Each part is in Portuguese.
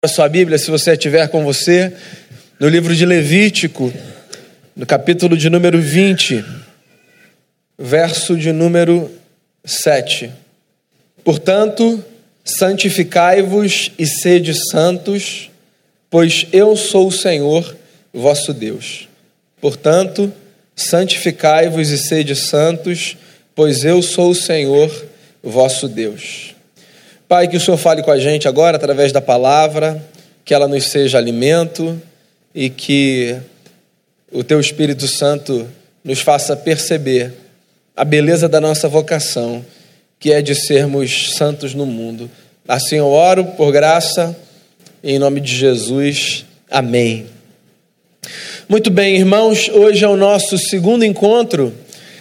a sua Bíblia, se você tiver com você, no livro de Levítico, no capítulo de número 20, verso de número 7. Portanto, santificai-vos e sede santos, pois eu sou o Senhor, vosso Deus. Portanto, santificai-vos e sede santos, pois eu sou o Senhor, vosso Deus. Pai, que o Senhor fale com a gente agora através da palavra, que ela nos seja alimento e que o Teu Espírito Santo nos faça perceber a beleza da nossa vocação, que é de sermos santos no mundo. Assim eu oro por graça, em nome de Jesus. Amém. Muito bem, irmãos, hoje é o nosso segundo encontro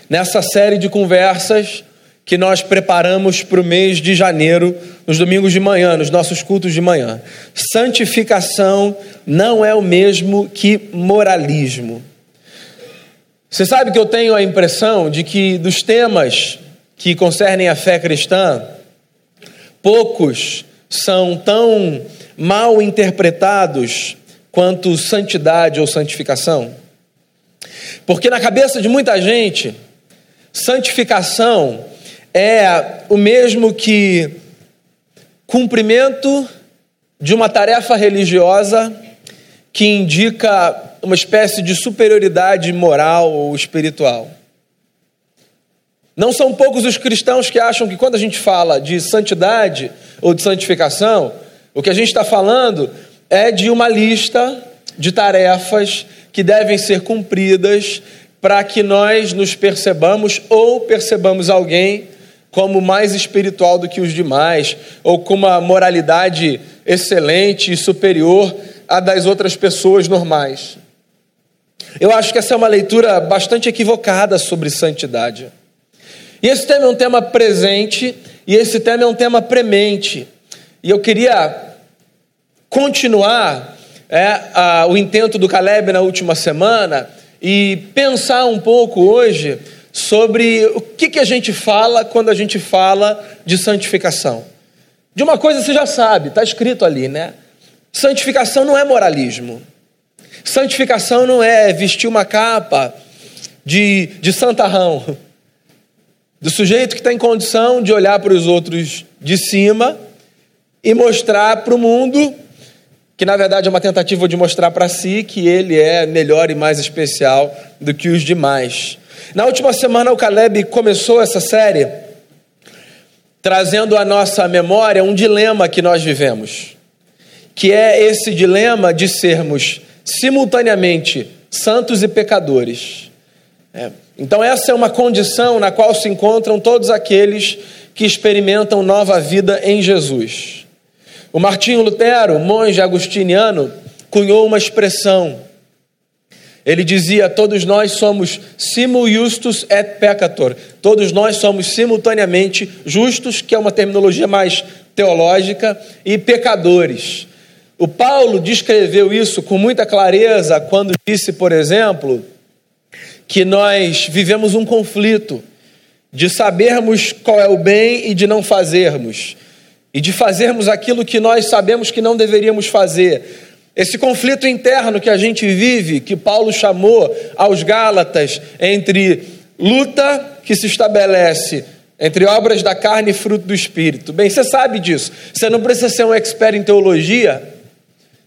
nessa série de conversas que nós preparamos para o mês de janeiro, nos domingos de manhã, nos nossos cultos de manhã. Santificação não é o mesmo que moralismo. Você sabe que eu tenho a impressão de que dos temas que concernem a fé cristã, poucos são tão mal interpretados quanto santidade ou santificação. Porque na cabeça de muita gente, santificação é o mesmo que cumprimento de uma tarefa religiosa que indica uma espécie de superioridade moral ou espiritual. Não são poucos os cristãos que acham que quando a gente fala de santidade ou de santificação, o que a gente está falando é de uma lista de tarefas que devem ser cumpridas para que nós nos percebamos ou percebamos alguém como mais espiritual do que os demais, ou com uma moralidade excelente e superior à das outras pessoas normais. Eu acho que essa é uma leitura bastante equivocada sobre santidade. E esse tema é um tema presente e esse tema é um tema premente. E eu queria continuar é, a, o intento do Caleb na última semana e pensar um pouco hoje sobre o que, que a gente fala quando a gente fala de santificação. De uma coisa você já sabe, está escrito ali, né? Santificação não é moralismo. Santificação não é vestir uma capa de, de santarrão. Do sujeito que está em condição de olhar para os outros de cima e mostrar para o mundo, que na verdade é uma tentativa de mostrar para si que ele é melhor e mais especial do que os demais. Na última semana, o Caleb começou essa série trazendo à nossa memória um dilema que nós vivemos, que é esse dilema de sermos simultaneamente santos e pecadores. É. Então, essa é uma condição na qual se encontram todos aqueles que experimentam nova vida em Jesus. O Martinho Lutero, monge agustiniano, cunhou uma expressão ele dizia: Todos nós somos simul justus et peccator. Todos nós somos simultaneamente justos, que é uma terminologia mais teológica, e pecadores. O Paulo descreveu isso com muita clareza quando disse, por exemplo, que nós vivemos um conflito de sabermos qual é o bem e de não fazermos, e de fazermos aquilo que nós sabemos que não deveríamos fazer esse conflito interno que a gente vive, que Paulo chamou aos Gálatas, entre luta que se estabelece entre obras da carne e fruto do espírito. Bem, você sabe disso. Você não precisa ser um expert em teologia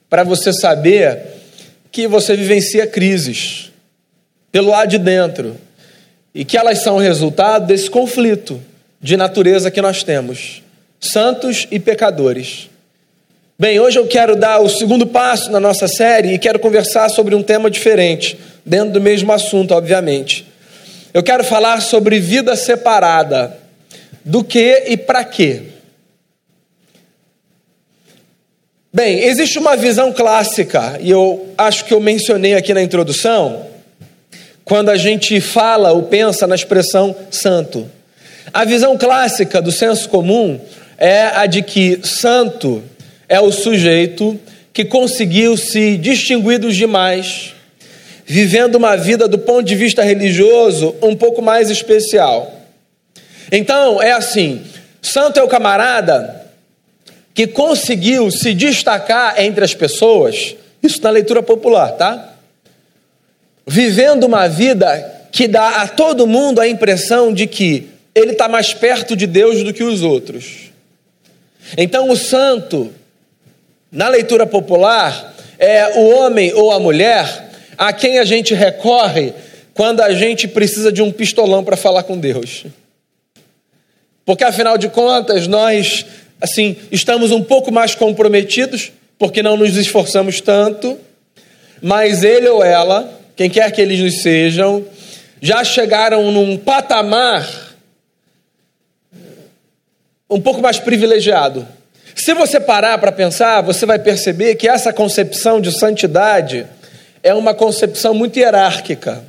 para você saber que você vivencia crises pelo lado de dentro e que elas são resultado desse conflito de natureza que nós temos, santos e pecadores. Bem, hoje eu quero dar o segundo passo na nossa série e quero conversar sobre um tema diferente, dentro do mesmo assunto, obviamente. Eu quero falar sobre vida separada. Do que e para quê? Bem, existe uma visão clássica, e eu acho que eu mencionei aqui na introdução, quando a gente fala ou pensa na expressão santo. A visão clássica do senso comum é a de que santo é o sujeito que conseguiu se distinguir dos demais, vivendo uma vida do ponto de vista religioso um pouco mais especial. Então, é assim: santo é o camarada que conseguiu se destacar entre as pessoas, isso na leitura popular, tá? Vivendo uma vida que dá a todo mundo a impressão de que ele está mais perto de Deus do que os outros. Então, o santo, na leitura popular, é o homem ou a mulher a quem a gente recorre quando a gente precisa de um pistolão para falar com Deus. Porque afinal de contas, nós assim, estamos um pouco mais comprometidos, porque não nos esforçamos tanto, mas ele ou ela, quem quer que eles nos sejam, já chegaram num patamar um pouco mais privilegiado. Se você parar para pensar, você vai perceber que essa concepção de santidade é uma concepção muito hierárquica.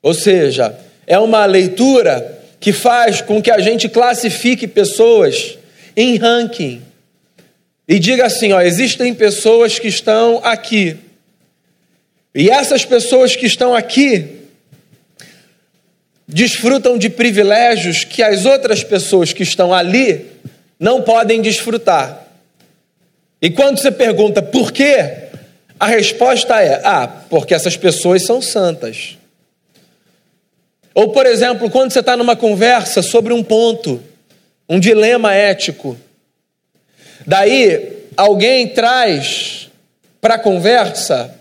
Ou seja, é uma leitura que faz com que a gente classifique pessoas em ranking. E diga assim: ó, existem pessoas que estão aqui. E essas pessoas que estão aqui desfrutam de privilégios que as outras pessoas que estão ali não podem desfrutar. E quando você pergunta por quê, a resposta é: ah, porque essas pessoas são santas. Ou, por exemplo, quando você está numa conversa sobre um ponto, um dilema ético, daí alguém traz para a conversa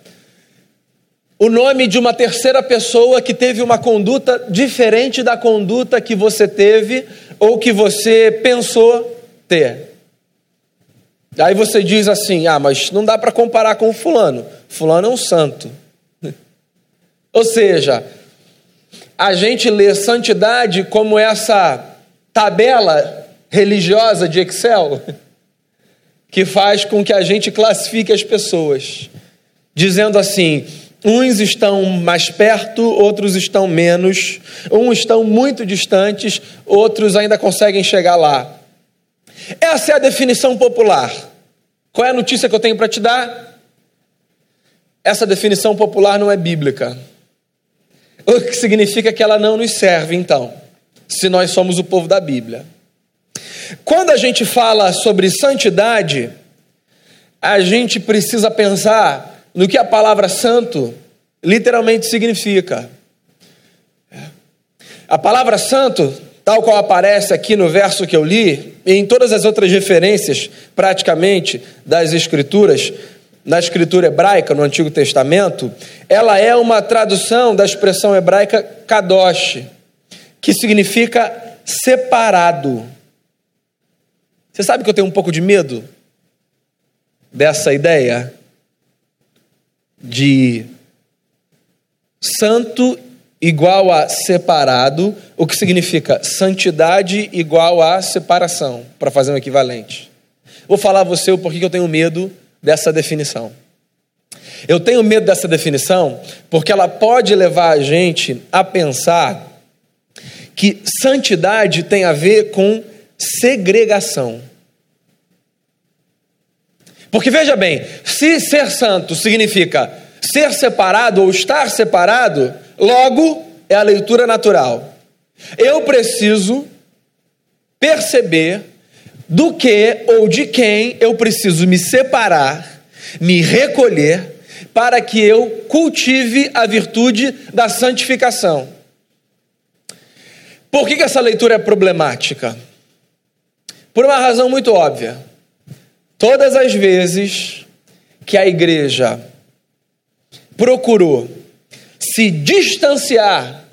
o nome de uma terceira pessoa que teve uma conduta diferente da conduta que você teve ou que você pensou ter. Aí você diz assim: ah, mas não dá para comparar com o fulano. Fulano é um santo. Ou seja, a gente lê santidade como essa tabela religiosa de Excel que faz com que a gente classifique as pessoas, dizendo assim: uns estão mais perto, outros estão menos, uns estão muito distantes, outros ainda conseguem chegar lá. Essa é a definição popular. Qual é a notícia que eu tenho para te dar? Essa definição popular não é bíblica. O que significa que ela não nos serve, então, se nós somos o povo da Bíblia. Quando a gente fala sobre santidade, a gente precisa pensar no que a palavra santo literalmente significa. A palavra santo tal qual aparece aqui no verso que eu li, e em todas as outras referências, praticamente, das Escrituras, na escritura hebraica, no Antigo Testamento, ela é uma tradução da expressão hebraica kadosh, que significa separado. Você sabe que eu tenho um pouco de medo dessa ideia de santo igual a separado, o que significa santidade igual a separação, para fazer um equivalente. Vou falar a você o porquê que eu tenho medo dessa definição. Eu tenho medo dessa definição porque ela pode levar a gente a pensar que santidade tem a ver com segregação. Porque veja bem, se ser santo significa ser separado ou estar separado, Logo, é a leitura natural. Eu preciso perceber do que ou de quem eu preciso me separar, me recolher, para que eu cultive a virtude da santificação. Por que, que essa leitura é problemática? Por uma razão muito óbvia. Todas as vezes que a igreja procurou se distanciar,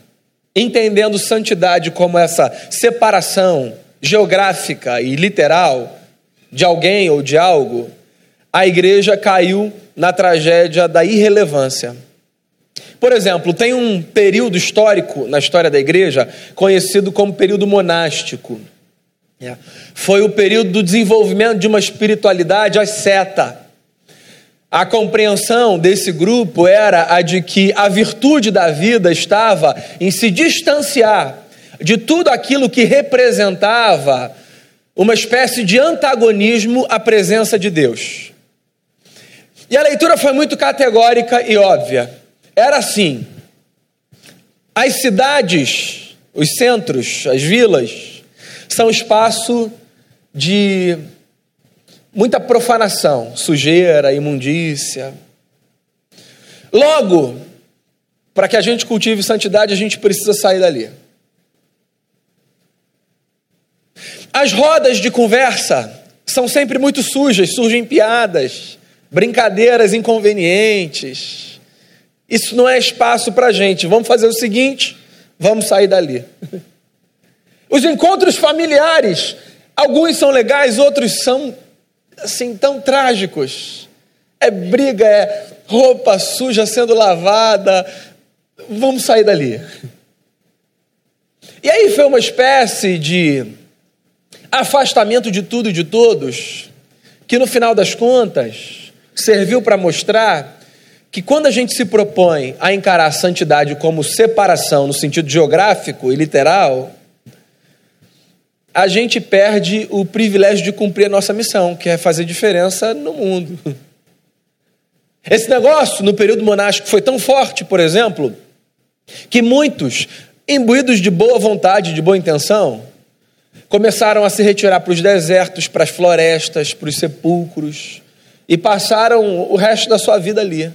entendendo santidade como essa separação geográfica e literal de alguém ou de algo, a igreja caiu na tragédia da irrelevância. Por exemplo, tem um período histórico na história da igreja conhecido como período monástico. É. Foi o período do desenvolvimento de uma espiritualidade asceta. A compreensão desse grupo era a de que a virtude da vida estava em se distanciar de tudo aquilo que representava uma espécie de antagonismo à presença de Deus. E a leitura foi muito categórica e óbvia. Era assim: as cidades, os centros, as vilas, são espaço de muita profanação, sujeira, imundícia. Logo, para que a gente cultive santidade, a gente precisa sair dali. As rodas de conversa são sempre muito sujas, surgem piadas, brincadeiras inconvenientes. Isso não é espaço para a gente. Vamos fazer o seguinte: vamos sair dali. Os encontros familiares, alguns são legais, outros são assim tão trágicos. É briga, é roupa suja sendo lavada. Vamos sair dali. E aí foi uma espécie de afastamento de tudo e de todos, que no final das contas serviu para mostrar que quando a gente se propõe a encarar a santidade como separação no sentido geográfico e literal, a gente perde o privilégio de cumprir a nossa missão, que é fazer diferença no mundo. Esse negócio no período monástico foi tão forte, por exemplo, que muitos, imbuídos de boa vontade, de boa intenção, começaram a se retirar para os desertos, para as florestas, para os sepulcros e passaram o resto da sua vida ali.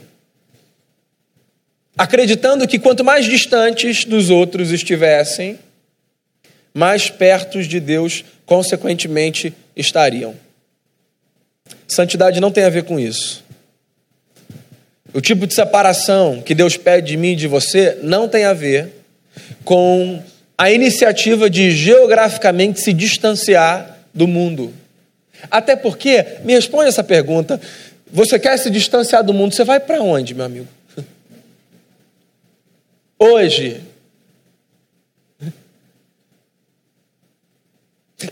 Acreditando que quanto mais distantes dos outros estivessem, mais perto de Deus, consequentemente, estariam. Santidade não tem a ver com isso. O tipo de separação que Deus pede de mim e de você não tem a ver com a iniciativa de geograficamente se distanciar do mundo. Até porque, me responde essa pergunta: você quer se distanciar do mundo, você vai para onde, meu amigo? Hoje.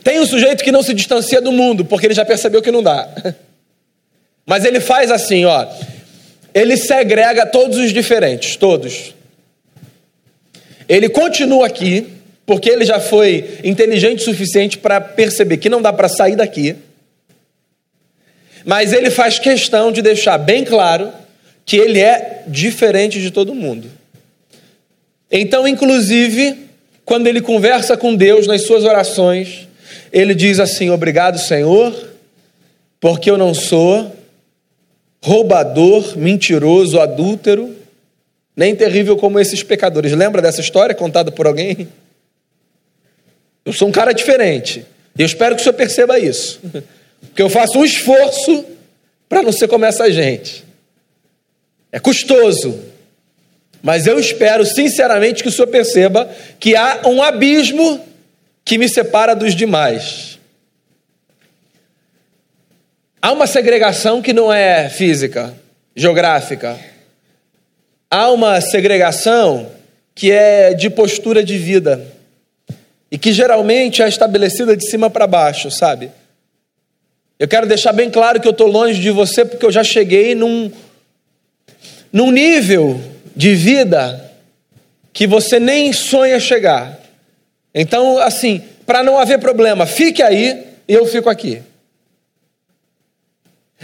Tem um sujeito que não se distancia do mundo, porque ele já percebeu que não dá. Mas ele faz assim, ó. Ele segrega todos os diferentes, todos. Ele continua aqui, porque ele já foi inteligente o suficiente para perceber que não dá para sair daqui. Mas ele faz questão de deixar bem claro que ele é diferente de todo mundo. Então, inclusive, quando ele conversa com Deus nas suas orações, ele diz assim: Obrigado, Senhor, porque eu não sou roubador, mentiroso, adúltero, nem terrível como esses pecadores. Lembra dessa história contada por alguém? Eu sou um cara diferente. E eu espero que o senhor perceba isso. Porque eu faço um esforço para não ser como essa gente. É custoso. Mas eu espero sinceramente que o senhor perceba que há um abismo que me separa dos demais. Há uma segregação que não é física, geográfica. Há uma segregação que é de postura de vida e que geralmente é estabelecida de cima para baixo, sabe? Eu quero deixar bem claro que eu estou longe de você porque eu já cheguei num, num nível de vida que você nem sonha chegar. Então, assim, para não haver problema, fique aí e eu fico aqui.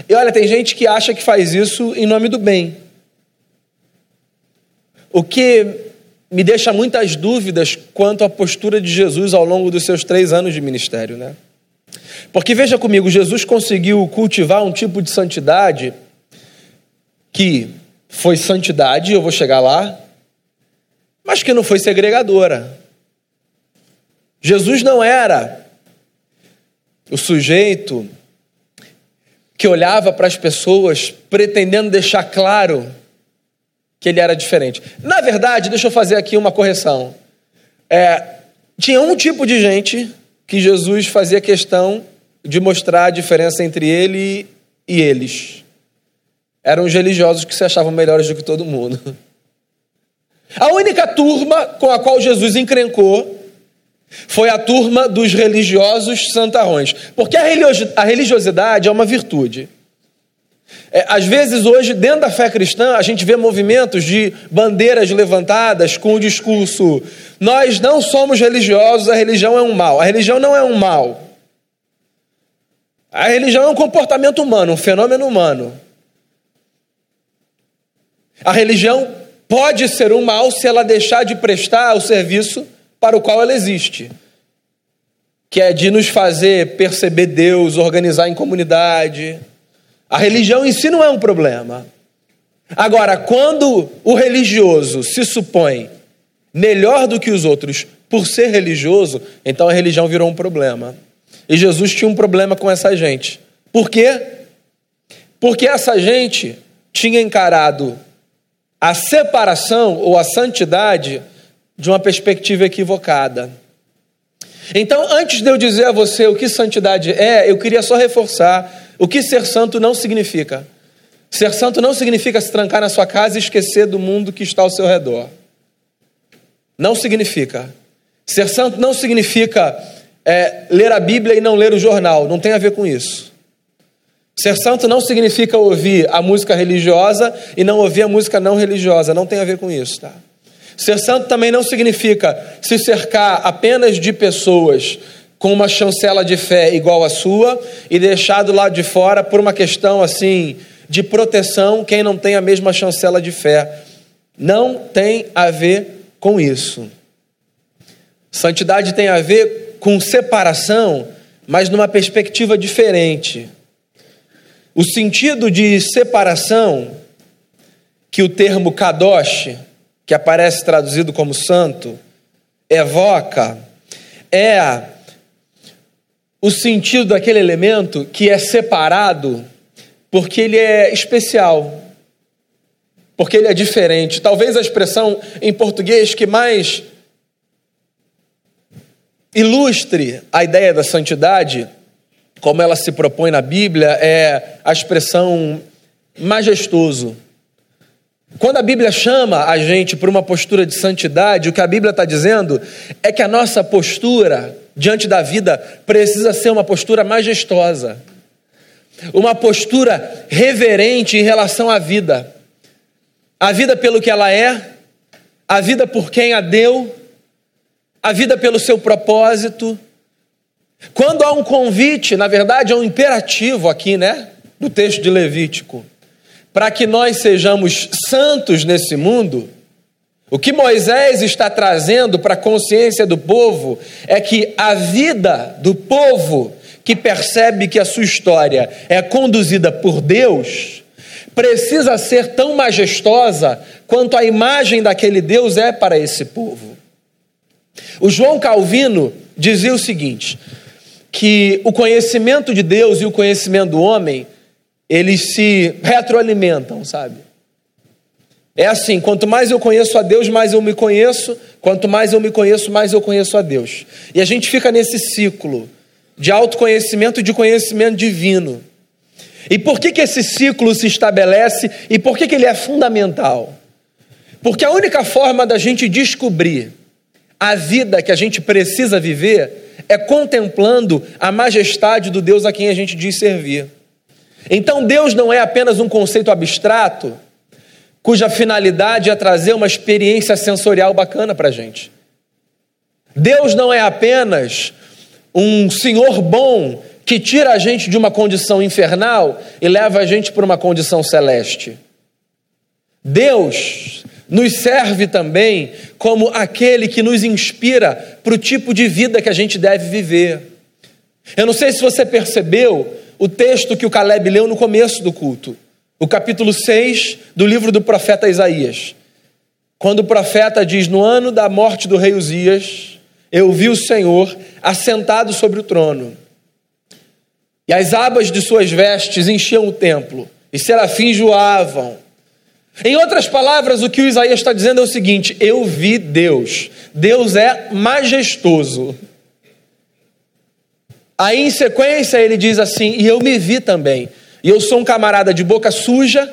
E olha, tem gente que acha que faz isso em nome do bem. O que me deixa muitas dúvidas quanto à postura de Jesus ao longo dos seus três anos de ministério, né? Porque veja comigo, Jesus conseguiu cultivar um tipo de santidade que foi santidade, eu vou chegar lá, mas que não foi segregadora. Jesus não era o sujeito que olhava para as pessoas pretendendo deixar claro que ele era diferente. Na verdade, deixa eu fazer aqui uma correção. É, tinha um tipo de gente que Jesus fazia questão de mostrar a diferença entre ele e eles. Eram os religiosos que se achavam melhores do que todo mundo. A única turma com a qual Jesus encrencou foi a turma dos religiosos santarrões. Porque a religiosidade é uma virtude. É, às vezes, hoje, dentro da fé cristã, a gente vê movimentos de bandeiras levantadas com o discurso: nós não somos religiosos, a religião é um mal. A religião não é um mal. A religião é um comportamento humano, um fenômeno humano. A religião pode ser um mal se ela deixar de prestar o serviço para o qual ela existe, que é de nos fazer perceber Deus, organizar em comunidade. A religião em si não é um problema. Agora, quando o religioso se supõe melhor do que os outros por ser religioso, então a religião virou um problema. E Jesus tinha um problema com essa gente. Por quê? Porque essa gente tinha encarado a separação ou a santidade de uma perspectiva equivocada. Então, antes de eu dizer a você o que santidade é, eu queria só reforçar o que ser santo não significa. Ser santo não significa se trancar na sua casa e esquecer do mundo que está ao seu redor. Não significa. Ser santo não significa é, ler a Bíblia e não ler o jornal. Não tem a ver com isso. Ser santo não significa ouvir a música religiosa e não ouvir a música não religiosa. Não tem a ver com isso, tá? Ser santo também não significa se cercar apenas de pessoas com uma chancela de fé igual à sua e deixar do lado de fora por uma questão assim de proteção quem não tem a mesma chancela de fé. Não tem a ver com isso. Santidade tem a ver com separação, mas numa perspectiva diferente. O sentido de separação que o termo kadosh, que aparece traduzido como santo, evoca, é o sentido daquele elemento que é separado porque ele é especial, porque ele é diferente. Talvez a expressão em português que mais ilustre a ideia da santidade como ela se propõe na Bíblia, é a expressão majestoso. Quando a Bíblia chama a gente para uma postura de santidade, o que a Bíblia está dizendo é que a nossa postura diante da vida precisa ser uma postura majestosa, uma postura reverente em relação à vida. A vida pelo que ela é, a vida por quem a deu, a vida pelo seu propósito quando há um convite, na verdade é um imperativo aqui, né? No texto de Levítico, para que nós sejamos santos nesse mundo, o que Moisés está trazendo para a consciência do povo é que a vida do povo que percebe que a sua história é conduzida por Deus, precisa ser tão majestosa quanto a imagem daquele Deus é para esse povo. O João Calvino dizia o seguinte: que o conhecimento de Deus e o conhecimento do homem, eles se retroalimentam, sabe? É assim, quanto mais eu conheço a Deus, mais eu me conheço, quanto mais eu me conheço, mais eu conheço a Deus. E a gente fica nesse ciclo de autoconhecimento e de conhecimento divino. E por que, que esse ciclo se estabelece e por que, que ele é fundamental? Porque a única forma da gente descobrir a vida que a gente precisa viver é contemplando a majestade do Deus a quem a gente diz servir. Então, Deus não é apenas um conceito abstrato, cuja finalidade é trazer uma experiência sensorial bacana para a gente. Deus não é apenas um Senhor bom que tira a gente de uma condição infernal e leva a gente para uma condição celeste. Deus nos serve também como aquele que nos inspira para o tipo de vida que a gente deve viver. Eu não sei se você percebeu o texto que o Caleb leu no começo do culto, o capítulo 6 do livro do profeta Isaías. Quando o profeta diz: No ano da morte do rei Uzias, eu vi o Senhor assentado sobre o trono, e as abas de suas vestes enchiam o templo, e serafins voavam em outras palavras, o que o Isaías está dizendo é o seguinte: eu vi Deus. Deus é majestoso. Aí, em sequência, ele diz assim: e eu me vi também. E eu sou um camarada de boca suja,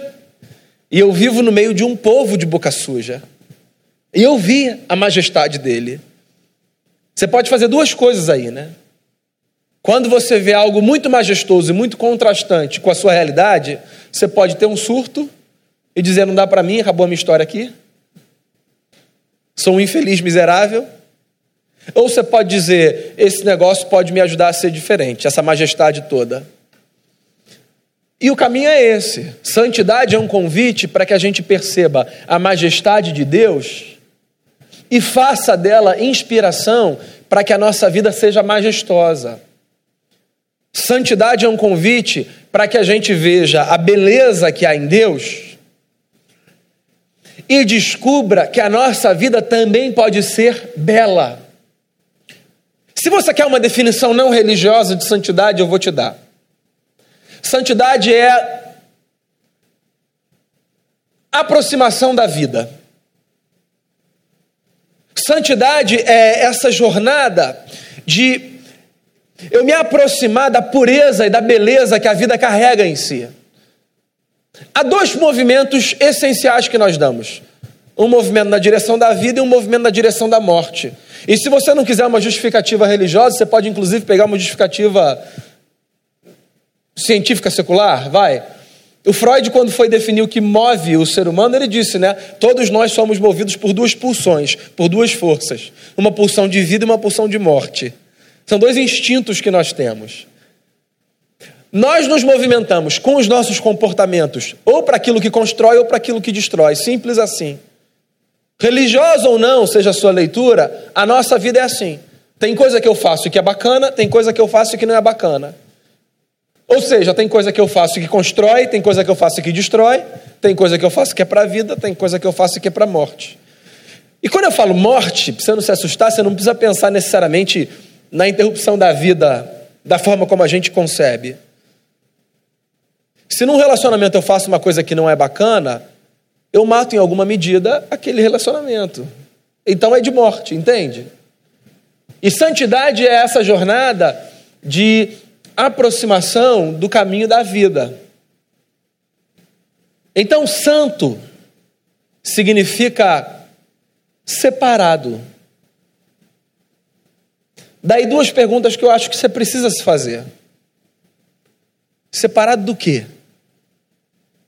e eu vivo no meio de um povo de boca suja. E eu vi a majestade dele. Você pode fazer duas coisas aí, né? Quando você vê algo muito majestoso e muito contrastante com a sua realidade, você pode ter um surto e dizer: não dá para mim, acabou a minha história aqui? Sou um infeliz miserável? Ou você pode dizer: esse negócio pode me ajudar a ser diferente, essa majestade toda. E o caminho é esse. Santidade é um convite para que a gente perceba a majestade de Deus e faça dela inspiração para que a nossa vida seja majestosa. Santidade é um convite para que a gente veja a beleza que há em Deus e descubra que a nossa vida também pode ser bela. Se você quer uma definição não religiosa de santidade, eu vou te dar. Santidade é aproximação da vida. Santidade é essa jornada de eu me aproximar da pureza e da beleza que a vida carrega em si. Há dois movimentos essenciais que nós damos: um movimento na direção da vida e um movimento na direção da morte. E se você não quiser uma justificativa religiosa, você pode inclusive pegar uma justificativa científica secular, vai. O Freud, quando foi definir o que move o ser humano, ele disse, né? Todos nós somos movidos por duas pulsões, por duas forças. Uma pulsão de vida e uma pulsão de morte. São dois instintos que nós temos. Nós nos movimentamos com os nossos comportamentos, ou para aquilo que constrói ou para aquilo que destrói. Simples assim. Religiosa ou não, seja a sua leitura, a nossa vida é assim. Tem coisa que eu faço que é bacana, tem coisa que eu faço que não é bacana. Ou seja, tem coisa que eu faço que constrói, tem coisa que eu faço que destrói, tem coisa que eu faço que é para a vida, tem coisa que eu faço que é para a morte. E quando eu falo morte, você não se assustar, você não precisa pensar necessariamente na interrupção da vida da forma como a gente concebe. Se num relacionamento eu faço uma coisa que não é bacana, eu mato em alguma medida aquele relacionamento. Então é de morte, entende? E santidade é essa jornada de aproximação do caminho da vida. Então, santo significa separado. Daí duas perguntas que eu acho que você precisa se fazer. Separado do quê?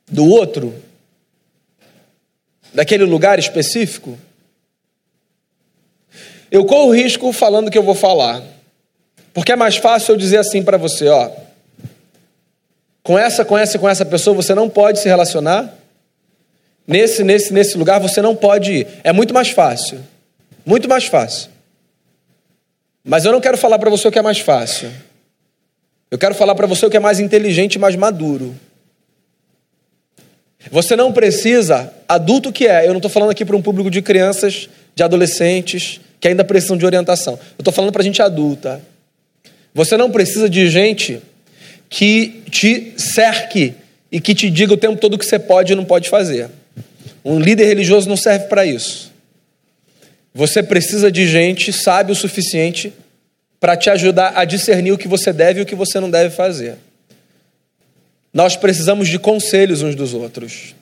Do outro? Daquele lugar específico? Eu corro risco falando que eu vou falar. Porque é mais fácil eu dizer assim para você, ó. Com essa, com essa, com essa pessoa você não pode se relacionar. Nesse, nesse, nesse lugar você não pode ir. É muito mais fácil. Muito mais fácil. Mas eu não quero falar para você o que é mais fácil. Eu quero falar para você o que é mais inteligente e mais maduro. Você não precisa, adulto que é, eu não estou falando aqui para um público de crianças, de adolescentes, que ainda precisam de orientação. Eu estou falando para gente adulta. Você não precisa de gente que te cerque e que te diga o tempo todo o que você pode e não pode fazer. Um líder religioso não serve para isso. Você precisa de gente sábio o suficiente para te ajudar a discernir o que você deve e o que você não deve fazer. Nós precisamos de conselhos uns dos outros.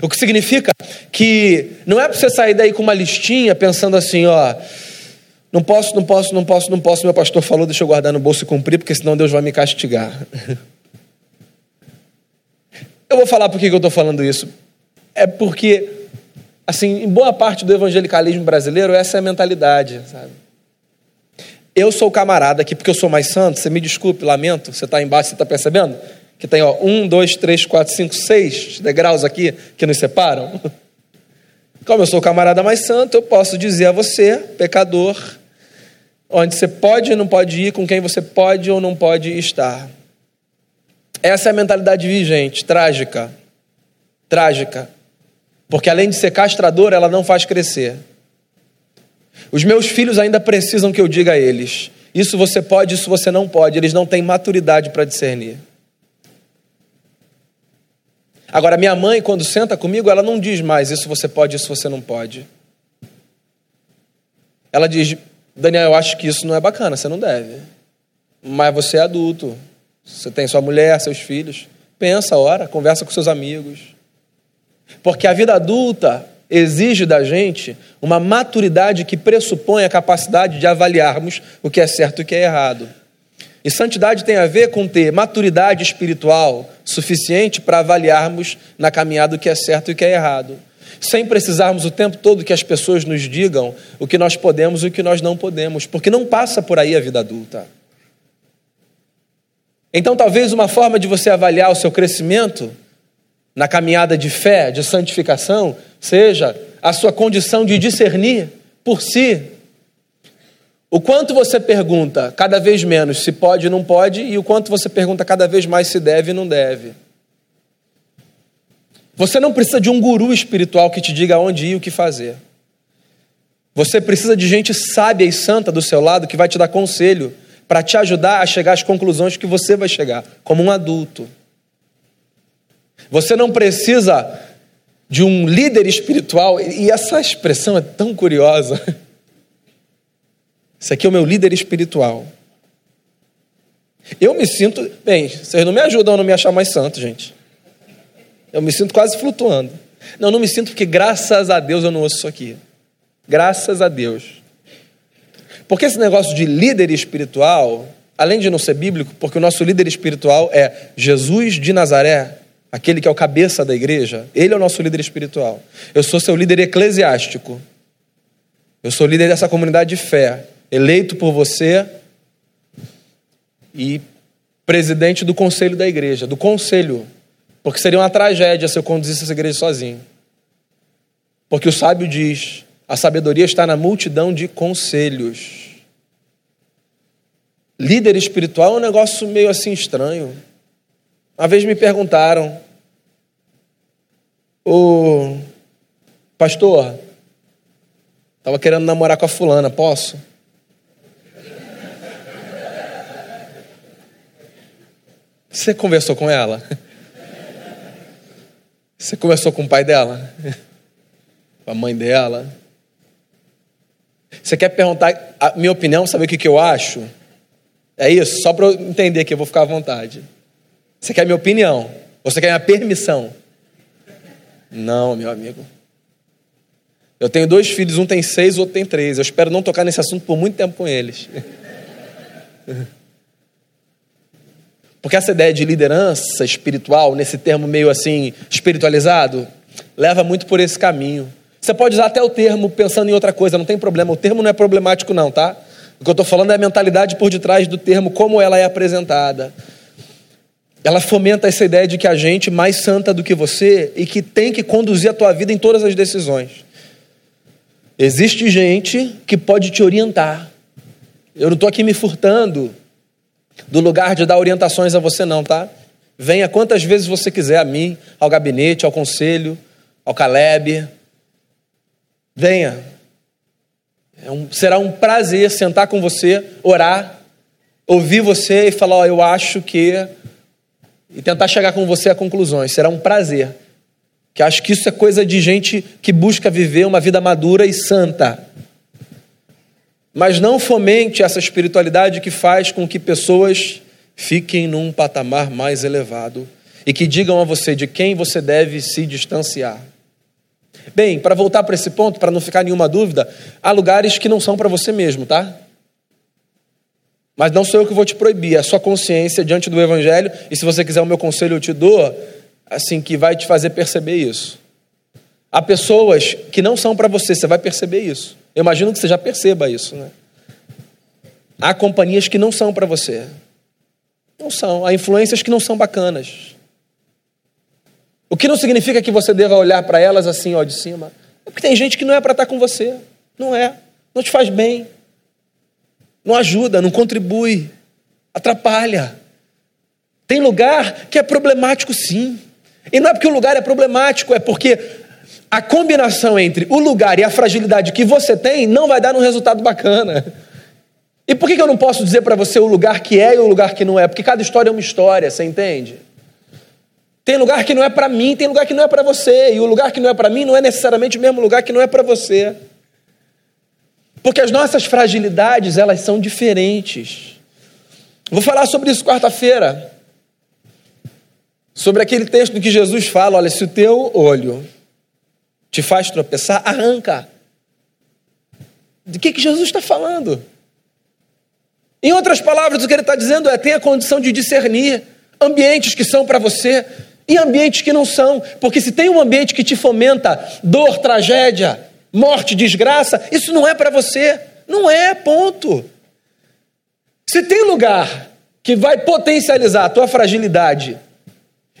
O que significa que não é para você sair daí com uma listinha pensando assim, ó, não posso, não posso, não posso, não posso. Meu pastor falou, deixa eu guardar no bolso e cumprir, porque senão Deus vai me castigar. Eu vou falar por que eu estou falando isso. É porque, assim, em boa parte do evangelicalismo brasileiro, essa é a mentalidade, sabe? Eu sou o camarada aqui porque eu sou mais santo, você me desculpe, lamento, você está embaixo, você está percebendo? Que tem, ó, um, dois, três, quatro, cinco, seis degraus aqui que nos separam. Como eu sou o camarada mais santo, eu posso dizer a você, pecador, onde você pode e não pode ir, com quem você pode ou não pode estar. Essa é a mentalidade vigente, trágica. Trágica. Porque além de ser castradora, ela não faz crescer. Os meus filhos ainda precisam que eu diga a eles: isso você pode, isso você não pode. Eles não têm maturidade para discernir. Agora, minha mãe, quando senta comigo, ela não diz mais: isso você pode, isso você não pode. Ela diz: Daniel, eu acho que isso não é bacana, você não deve. Mas você é adulto, você tem sua mulher, seus filhos. Pensa, ora, conversa com seus amigos. Porque a vida adulta exige da gente uma maturidade que pressupõe a capacidade de avaliarmos o que é certo e o que é errado. E santidade tem a ver com ter maturidade espiritual suficiente para avaliarmos na caminhada o que é certo e o que é errado sem precisarmos o tempo todo que as pessoas nos digam o que nós podemos e o que nós não podemos, porque não passa por aí a vida adulta. Então, talvez uma forma de você avaliar o seu crescimento na caminhada de fé, de santificação, seja a sua condição de discernir por si. O quanto você pergunta cada vez menos se pode e não pode, e o quanto você pergunta cada vez mais se deve e não deve. Você não precisa de um guru espiritual que te diga onde ir e o que fazer. Você precisa de gente sábia e santa do seu lado que vai te dar conselho para te ajudar a chegar às conclusões que você vai chegar, como um adulto. Você não precisa de um líder espiritual, e essa expressão é tão curiosa. Esse aqui é o meu líder espiritual. Eu me sinto. Bem, vocês não me ajudam a não me achar mais santo, gente. Eu me sinto quase flutuando. Não, não me sinto porque, graças a Deus, eu não ouço isso aqui. Graças a Deus. Porque esse negócio de líder espiritual, além de não ser bíblico, porque o nosso líder espiritual é Jesus de Nazaré, aquele que é o cabeça da igreja, ele é o nosso líder espiritual. Eu sou seu líder eclesiástico. Eu sou líder dessa comunidade de fé, eleito por você e presidente do conselho da igreja, do conselho. Porque seria uma tragédia se eu conduzisse essa igreja sozinho. Porque o sábio diz: a sabedoria está na multidão de conselhos. Líder espiritual é um negócio meio assim estranho. Uma vez me perguntaram, o pastor, estava querendo namorar com a fulana, posso? Você conversou com ela? Você conversou com o pai dela? Com a mãe dela? Você quer perguntar a minha opinião, saber o que, que eu acho? É isso? Só para eu entender que eu vou ficar à vontade. Você quer minha opinião? Você quer minha permissão? Não, meu amigo. Eu tenho dois filhos, um tem seis, outro tem três. Eu espero não tocar nesse assunto por muito tempo com eles. Porque essa ideia de liderança espiritual, nesse termo meio assim espiritualizado, leva muito por esse caminho. Você pode usar até o termo pensando em outra coisa, não tem problema. O termo não é problemático, não, tá? O que eu estou falando é a mentalidade por detrás do termo, como ela é apresentada. Ela fomenta essa ideia de que a gente mais santa do que você e que tem que conduzir a tua vida em todas as decisões. Existe gente que pode te orientar. Eu não estou aqui me furtando do lugar de dar orientações a você, não, tá? Venha quantas vezes você quiser a mim, ao gabinete, ao conselho, ao Caleb, Venha. É um, será um prazer sentar com você, orar, ouvir você e falar: oh, eu acho que. E tentar chegar com você a conclusões. Será um prazer. Que acho que isso é coisa de gente que busca viver uma vida madura e santa. Mas não fomente essa espiritualidade que faz com que pessoas fiquem num patamar mais elevado e que digam a você de quem você deve se distanciar. Bem, para voltar para esse ponto, para não ficar nenhuma dúvida, há lugares que não são para você mesmo, tá? Mas não sou eu que vou te proibir, é a sua consciência diante do Evangelho, e se você quiser o meu conselho, eu te dou, assim, que vai te fazer perceber isso. Há pessoas que não são para você, você vai perceber isso. Eu imagino que você já perceba isso, né? Há companhias que não são para você. Não são. Há influências que não são bacanas. O que não significa que você deva olhar para elas assim, ó, de cima. É porque tem gente que não é para estar com você. Não é. Não te faz bem. Não ajuda, não contribui. Atrapalha. Tem lugar que é problemático, sim. E não é porque o lugar é problemático, é porque a combinação entre o lugar e a fragilidade que você tem não vai dar um resultado bacana. E por que eu não posso dizer para você o lugar que é e o lugar que não é? Porque cada história é uma história, você entende? Tem lugar que não é para mim, tem lugar que não é para você. E o lugar que não é para mim não é necessariamente o mesmo lugar que não é para você. Porque as nossas fragilidades, elas são diferentes. Vou falar sobre isso quarta-feira. Sobre aquele texto que Jesus fala: olha, se o teu olho te faz tropeçar, arranca. De que, que Jesus está falando? Em outras palavras, o que ele está dizendo é: tenha condição de discernir ambientes que são para você e ambientes que não são, porque se tem um ambiente que te fomenta dor, tragédia, morte, desgraça, isso não é para você. Não é, ponto. Se tem lugar que vai potencializar a tua fragilidade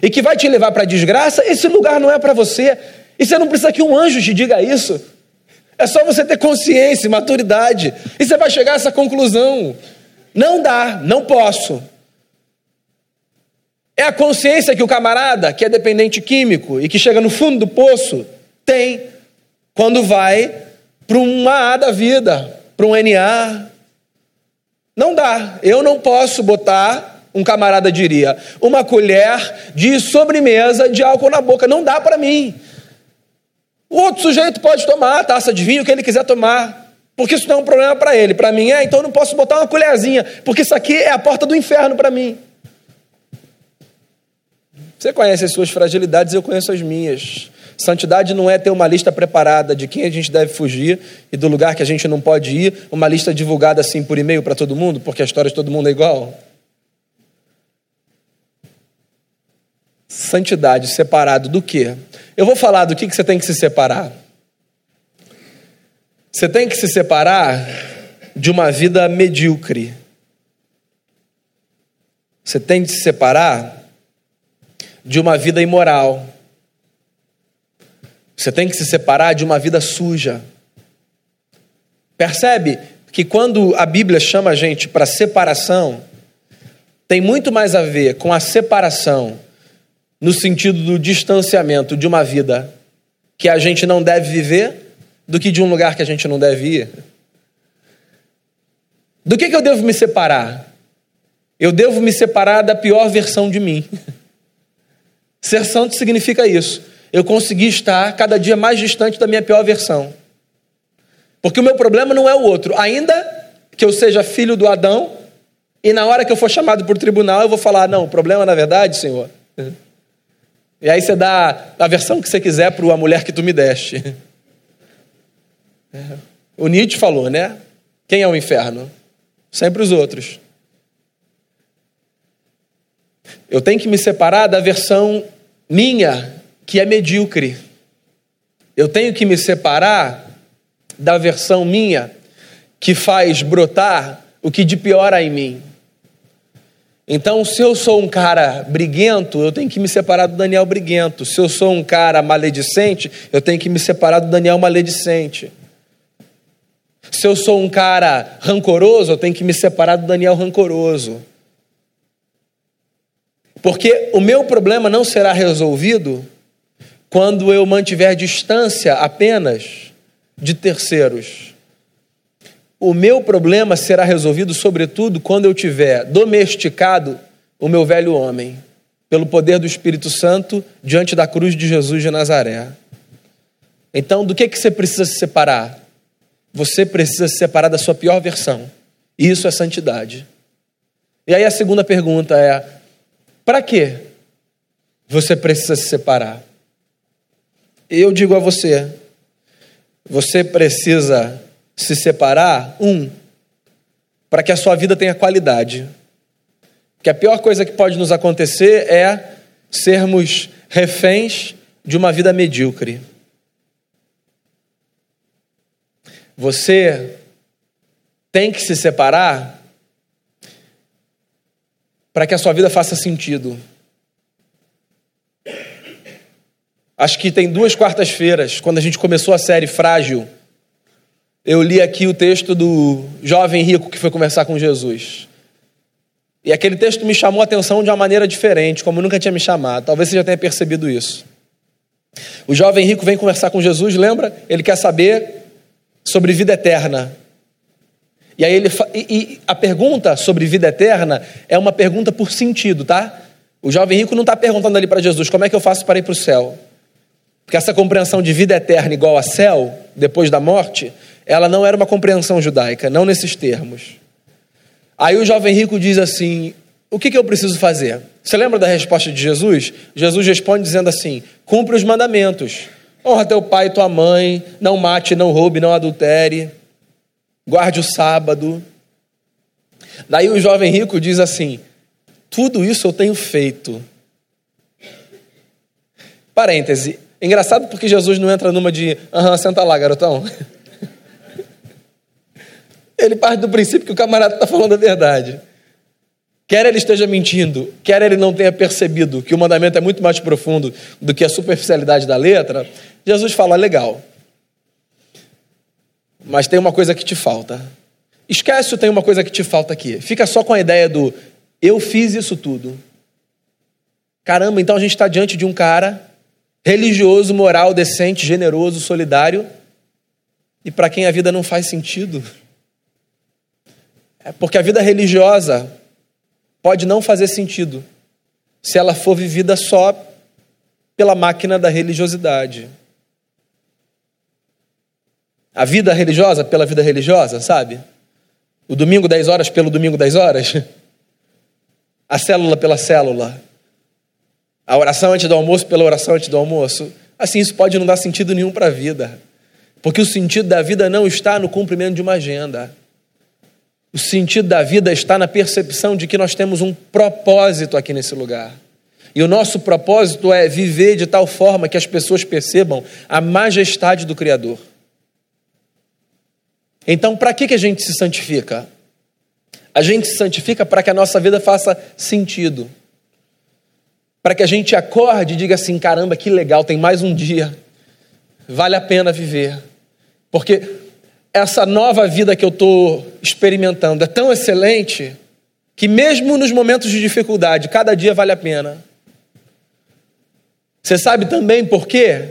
e que vai te levar para a desgraça, esse lugar não é para você. E você não precisa que um anjo te diga isso. É só você ter consciência, maturidade. E você vai chegar a essa conclusão. Não dá, não posso. É a consciência que o camarada, que é dependente químico e que chega no fundo do poço, tem quando vai para uma A da vida, para um NA. Não dá. Eu não posso botar, um camarada diria, uma colher de sobremesa de álcool na boca. Não dá para mim. O outro sujeito pode tomar a taça de vinho que ele quiser tomar, porque isso não é um problema para ele. Para mim é, então eu não posso botar uma colherzinha, porque isso aqui é a porta do inferno para mim. Você conhece as suas fragilidades, eu conheço as minhas. Santidade não é ter uma lista preparada de quem a gente deve fugir e do lugar que a gente não pode ir, uma lista divulgada assim por e-mail para todo mundo, porque a história de todo mundo é igual. Santidade separado do quê? Eu vou falar do que, que você tem que se separar. Você tem que se separar de uma vida medíocre. Você tem que se separar de uma vida imoral. Você tem que se separar de uma vida suja. Percebe que quando a Bíblia chama a gente para separação, tem muito mais a ver com a separação no sentido do distanciamento de uma vida que a gente não deve viver do que de um lugar que a gente não deve ir. Do que, que eu devo me separar? Eu devo me separar da pior versão de mim. Ser santo significa isso. Eu consegui estar cada dia mais distante da minha pior versão. Porque o meu problema não é o outro. Ainda que eu seja filho do Adão, e na hora que eu for chamado por tribunal, eu vou falar: não, o problema na verdade, Senhor. E aí você dá a versão que você quiser para a mulher que tu me deste. O Nietzsche falou, né? Quem é o inferno? Sempre os outros. Eu tenho que me separar da versão minha, que é medíocre. Eu tenho que me separar da versão minha, que faz brotar o que de pior há em mim. Então, se eu sou um cara briguento, eu tenho que me separar do Daniel briguento. Se eu sou um cara maledicente, eu tenho que me separar do Daniel maledicente. Se eu sou um cara rancoroso, eu tenho que me separar do Daniel rancoroso. Porque o meu problema não será resolvido quando eu mantiver distância apenas de terceiros. O meu problema será resolvido, sobretudo, quando eu tiver domesticado o meu velho homem, pelo poder do Espírito Santo, diante da cruz de Jesus de Nazaré. Então, do que, que você precisa se separar? Você precisa se separar da sua pior versão. E isso é santidade. E aí a segunda pergunta é: para quê? Você precisa se separar. Eu digo a você, você precisa se separar, um, para que a sua vida tenha qualidade. Porque a pior coisa que pode nos acontecer é sermos reféns de uma vida medíocre. Você tem que se separar para que a sua vida faça sentido. Acho que tem duas quartas-feiras, quando a gente começou a série Frágil, eu li aqui o texto do jovem rico que foi conversar com Jesus. E aquele texto me chamou a atenção de uma maneira diferente, como nunca tinha me chamado. Talvez você já tenha percebido isso. O jovem rico vem conversar com Jesus, lembra? Ele quer saber sobre vida eterna. E aí ele e, e a pergunta sobre vida eterna é uma pergunta por sentido, tá? O jovem rico não está perguntando ali para Jesus como é que eu faço para ir para o céu. Porque essa compreensão de vida eterna igual a céu, depois da morte, ela não era uma compreensão judaica, não nesses termos. Aí o jovem rico diz assim: O que, que eu preciso fazer? Você lembra da resposta de Jesus? Jesus responde dizendo assim: Cumpre os mandamentos. Honra teu pai e tua mãe, não mate, não roube, não adultere guarde o sábado. Daí o jovem rico diz assim: tudo isso eu tenho feito. Parêntese. Engraçado porque Jesus não entra numa de, aham, senta lá, garotão. Ele parte do princípio que o camarada está falando a verdade. Quer ele esteja mentindo, quer ele não tenha percebido que o mandamento é muito mais profundo do que a superficialidade da letra, Jesus fala: legal. Mas tem uma coisa que te falta. Esquece o tem uma coisa que te falta aqui. Fica só com a ideia do eu fiz isso tudo. Caramba, então a gente está diante de um cara religioso, moral, decente, generoso, solidário, e para quem a vida não faz sentido. É porque a vida religiosa pode não fazer sentido se ela for vivida só pela máquina da religiosidade. A vida religiosa pela vida religiosa, sabe? O domingo 10 horas pelo domingo 10 horas. A célula pela célula. A oração antes do almoço pela oração antes do almoço. Assim, isso pode não dar sentido nenhum para a vida. Porque o sentido da vida não está no cumprimento de uma agenda. O sentido da vida está na percepção de que nós temos um propósito aqui nesse lugar. E o nosso propósito é viver de tal forma que as pessoas percebam a majestade do Criador. Então, para que, que a gente se santifica? A gente se santifica para que a nossa vida faça sentido. Para que a gente acorde e diga assim: caramba, que legal, tem mais um dia. Vale a pena viver. Porque essa nova vida que eu estou experimentando é tão excelente que, mesmo nos momentos de dificuldade, cada dia vale a pena. Você sabe também por que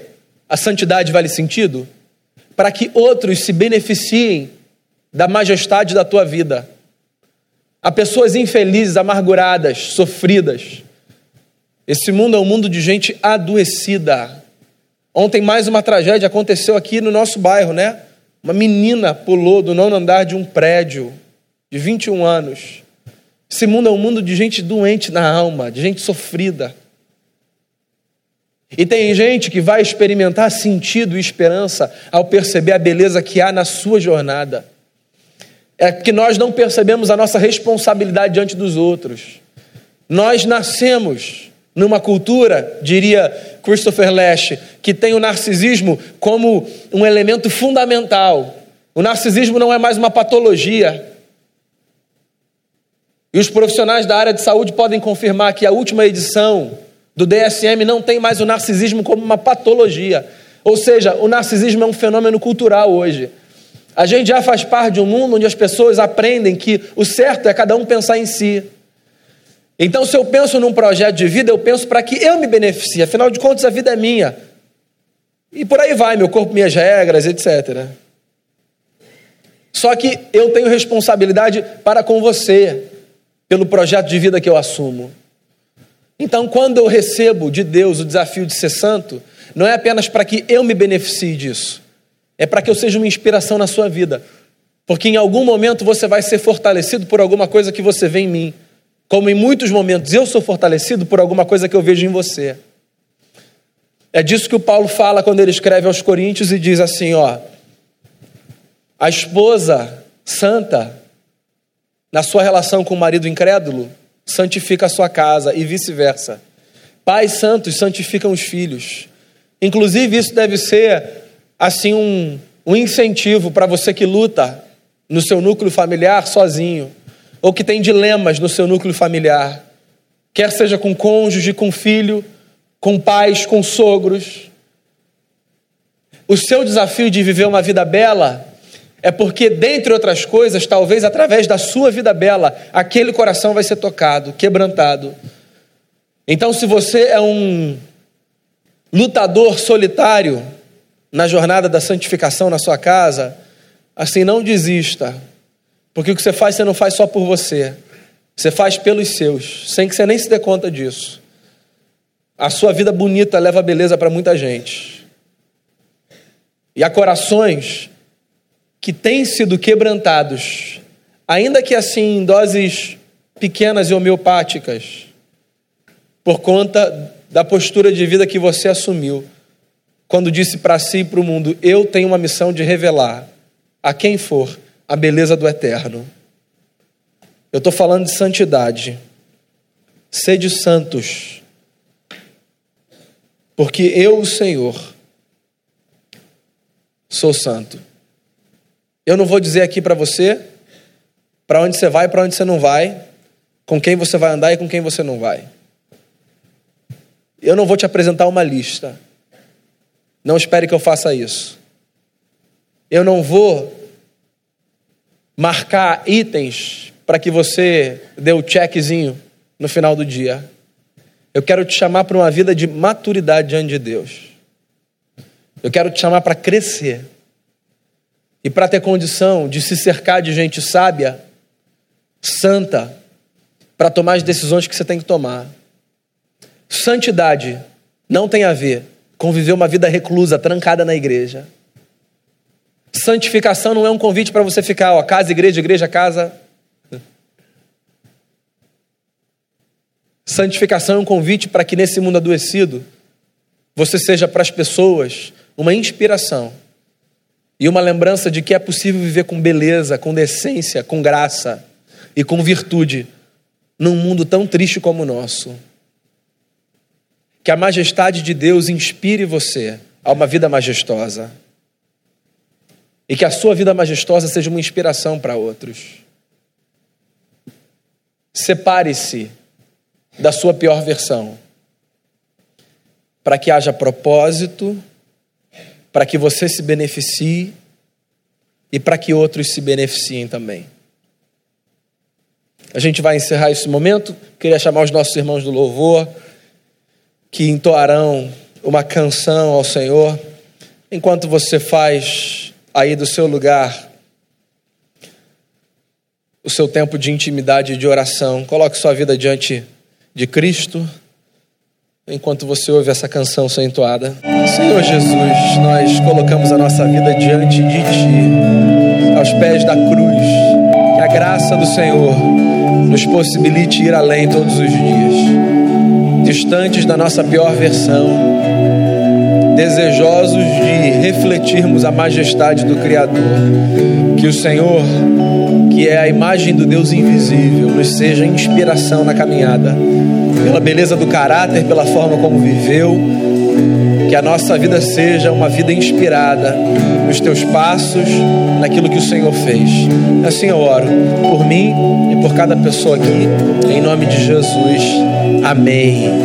a santidade vale sentido? Para que outros se beneficiem da majestade da tua vida. Há pessoas infelizes, amarguradas, sofridas. Esse mundo é um mundo de gente adoecida. Ontem mais uma tragédia aconteceu aqui no nosso bairro, né? Uma menina pulou do nono andar de um prédio de 21 anos. Esse mundo é um mundo de gente doente na alma, de gente sofrida. E tem gente que vai experimentar sentido e esperança ao perceber a beleza que há na sua jornada. É que nós não percebemos a nossa responsabilidade diante dos outros. Nós nascemos numa cultura, diria Christopher Lash, que tem o narcisismo como um elemento fundamental. O narcisismo não é mais uma patologia. E os profissionais da área de saúde podem confirmar que a última edição do DSM não tem mais o narcisismo como uma patologia. Ou seja, o narcisismo é um fenômeno cultural hoje. A gente já faz parte de um mundo onde as pessoas aprendem que o certo é cada um pensar em si. Então, se eu penso num projeto de vida, eu penso para que eu me beneficie, afinal de contas, a vida é minha. E por aí vai, meu corpo, minhas regras, etc. Só que eu tenho responsabilidade para com você, pelo projeto de vida que eu assumo. Então, quando eu recebo de Deus o desafio de ser santo, não é apenas para que eu me beneficie disso, é para que eu seja uma inspiração na sua vida. Porque em algum momento você vai ser fortalecido por alguma coisa que você vê em mim. Como em muitos momentos eu sou fortalecido por alguma coisa que eu vejo em você. É disso que o Paulo fala quando ele escreve aos Coríntios e diz assim: ó, a esposa santa, na sua relação com o marido incrédulo, santifica a sua casa e vice-versa. Pais santos santificam os filhos. Inclusive, isso deve ser assim um, um incentivo para você que luta no seu núcleo familiar sozinho ou que tem dilemas no seu núcleo familiar, quer seja com cônjuge, com filho, com pais, com sogros. O seu desafio de viver uma vida bela é porque, dentre outras coisas, talvez através da sua vida bela, aquele coração vai ser tocado, quebrantado. Então, se você é um lutador solitário na jornada da santificação na sua casa, assim não desista porque o que você faz, você não faz só por você. Você faz pelos seus, sem que você nem se dê conta disso. A sua vida bonita leva beleza para muita gente. E há corações que têm sido quebrantados, ainda que assim em doses pequenas e homeopáticas, por conta da postura de vida que você assumiu, quando disse para si e para o mundo: Eu tenho uma missão de revelar a quem for a beleza do eterno. Eu estou falando de santidade. Sede santos, porque eu, o Senhor, sou santo. Eu não vou dizer aqui para você para onde você vai e para onde você não vai. com quem você vai andar e com quem você não vai. Eu não vou te apresentar uma lista. Não espere que eu faça isso. Eu não vou marcar itens para que você dê o checkzinho no final do dia. Eu quero te chamar para uma vida de maturidade diante de Deus. Eu quero te chamar para crescer. E para ter condição de se cercar de gente sábia, santa, para tomar as decisões que você tem que tomar. Santidade não tem a ver com viver uma vida reclusa, trancada na igreja. Santificação não é um convite para você ficar, ó, casa, igreja, igreja, casa. Santificação é um convite para que nesse mundo adoecido você seja para as pessoas uma inspiração e uma lembrança de que é possível viver com beleza, com decência, com graça e com virtude num mundo tão triste como o nosso. Que a majestade de Deus inspire você a uma vida majestosa. E que a sua vida majestosa seja uma inspiração para outros. Separe-se da sua pior versão, para que haja propósito, para que você se beneficie e para que outros se beneficiem também. A gente vai encerrar esse momento. Queria chamar os nossos irmãos do louvor que entoarão uma canção ao Senhor enquanto você faz aí do seu lugar o seu tempo de intimidade e de oração. Coloque sua vida diante de Cristo enquanto você ouve essa canção ser entoada. Senhor Jesus, nós colocamos a nossa vida diante de Ti, aos pés da cruz. Que a graça do Senhor nos possibilite ir além todos os dias, distantes da nossa pior versão, desejosos de refletirmos a majestade do Criador. Que o Senhor, que é a imagem do Deus invisível, nos seja inspiração na caminhada, pela beleza do caráter, pela forma como viveu. Que a nossa vida seja uma vida inspirada nos teus passos, naquilo que o Senhor fez. Assim eu oro por mim e por cada pessoa aqui, em nome de Jesus. Amém.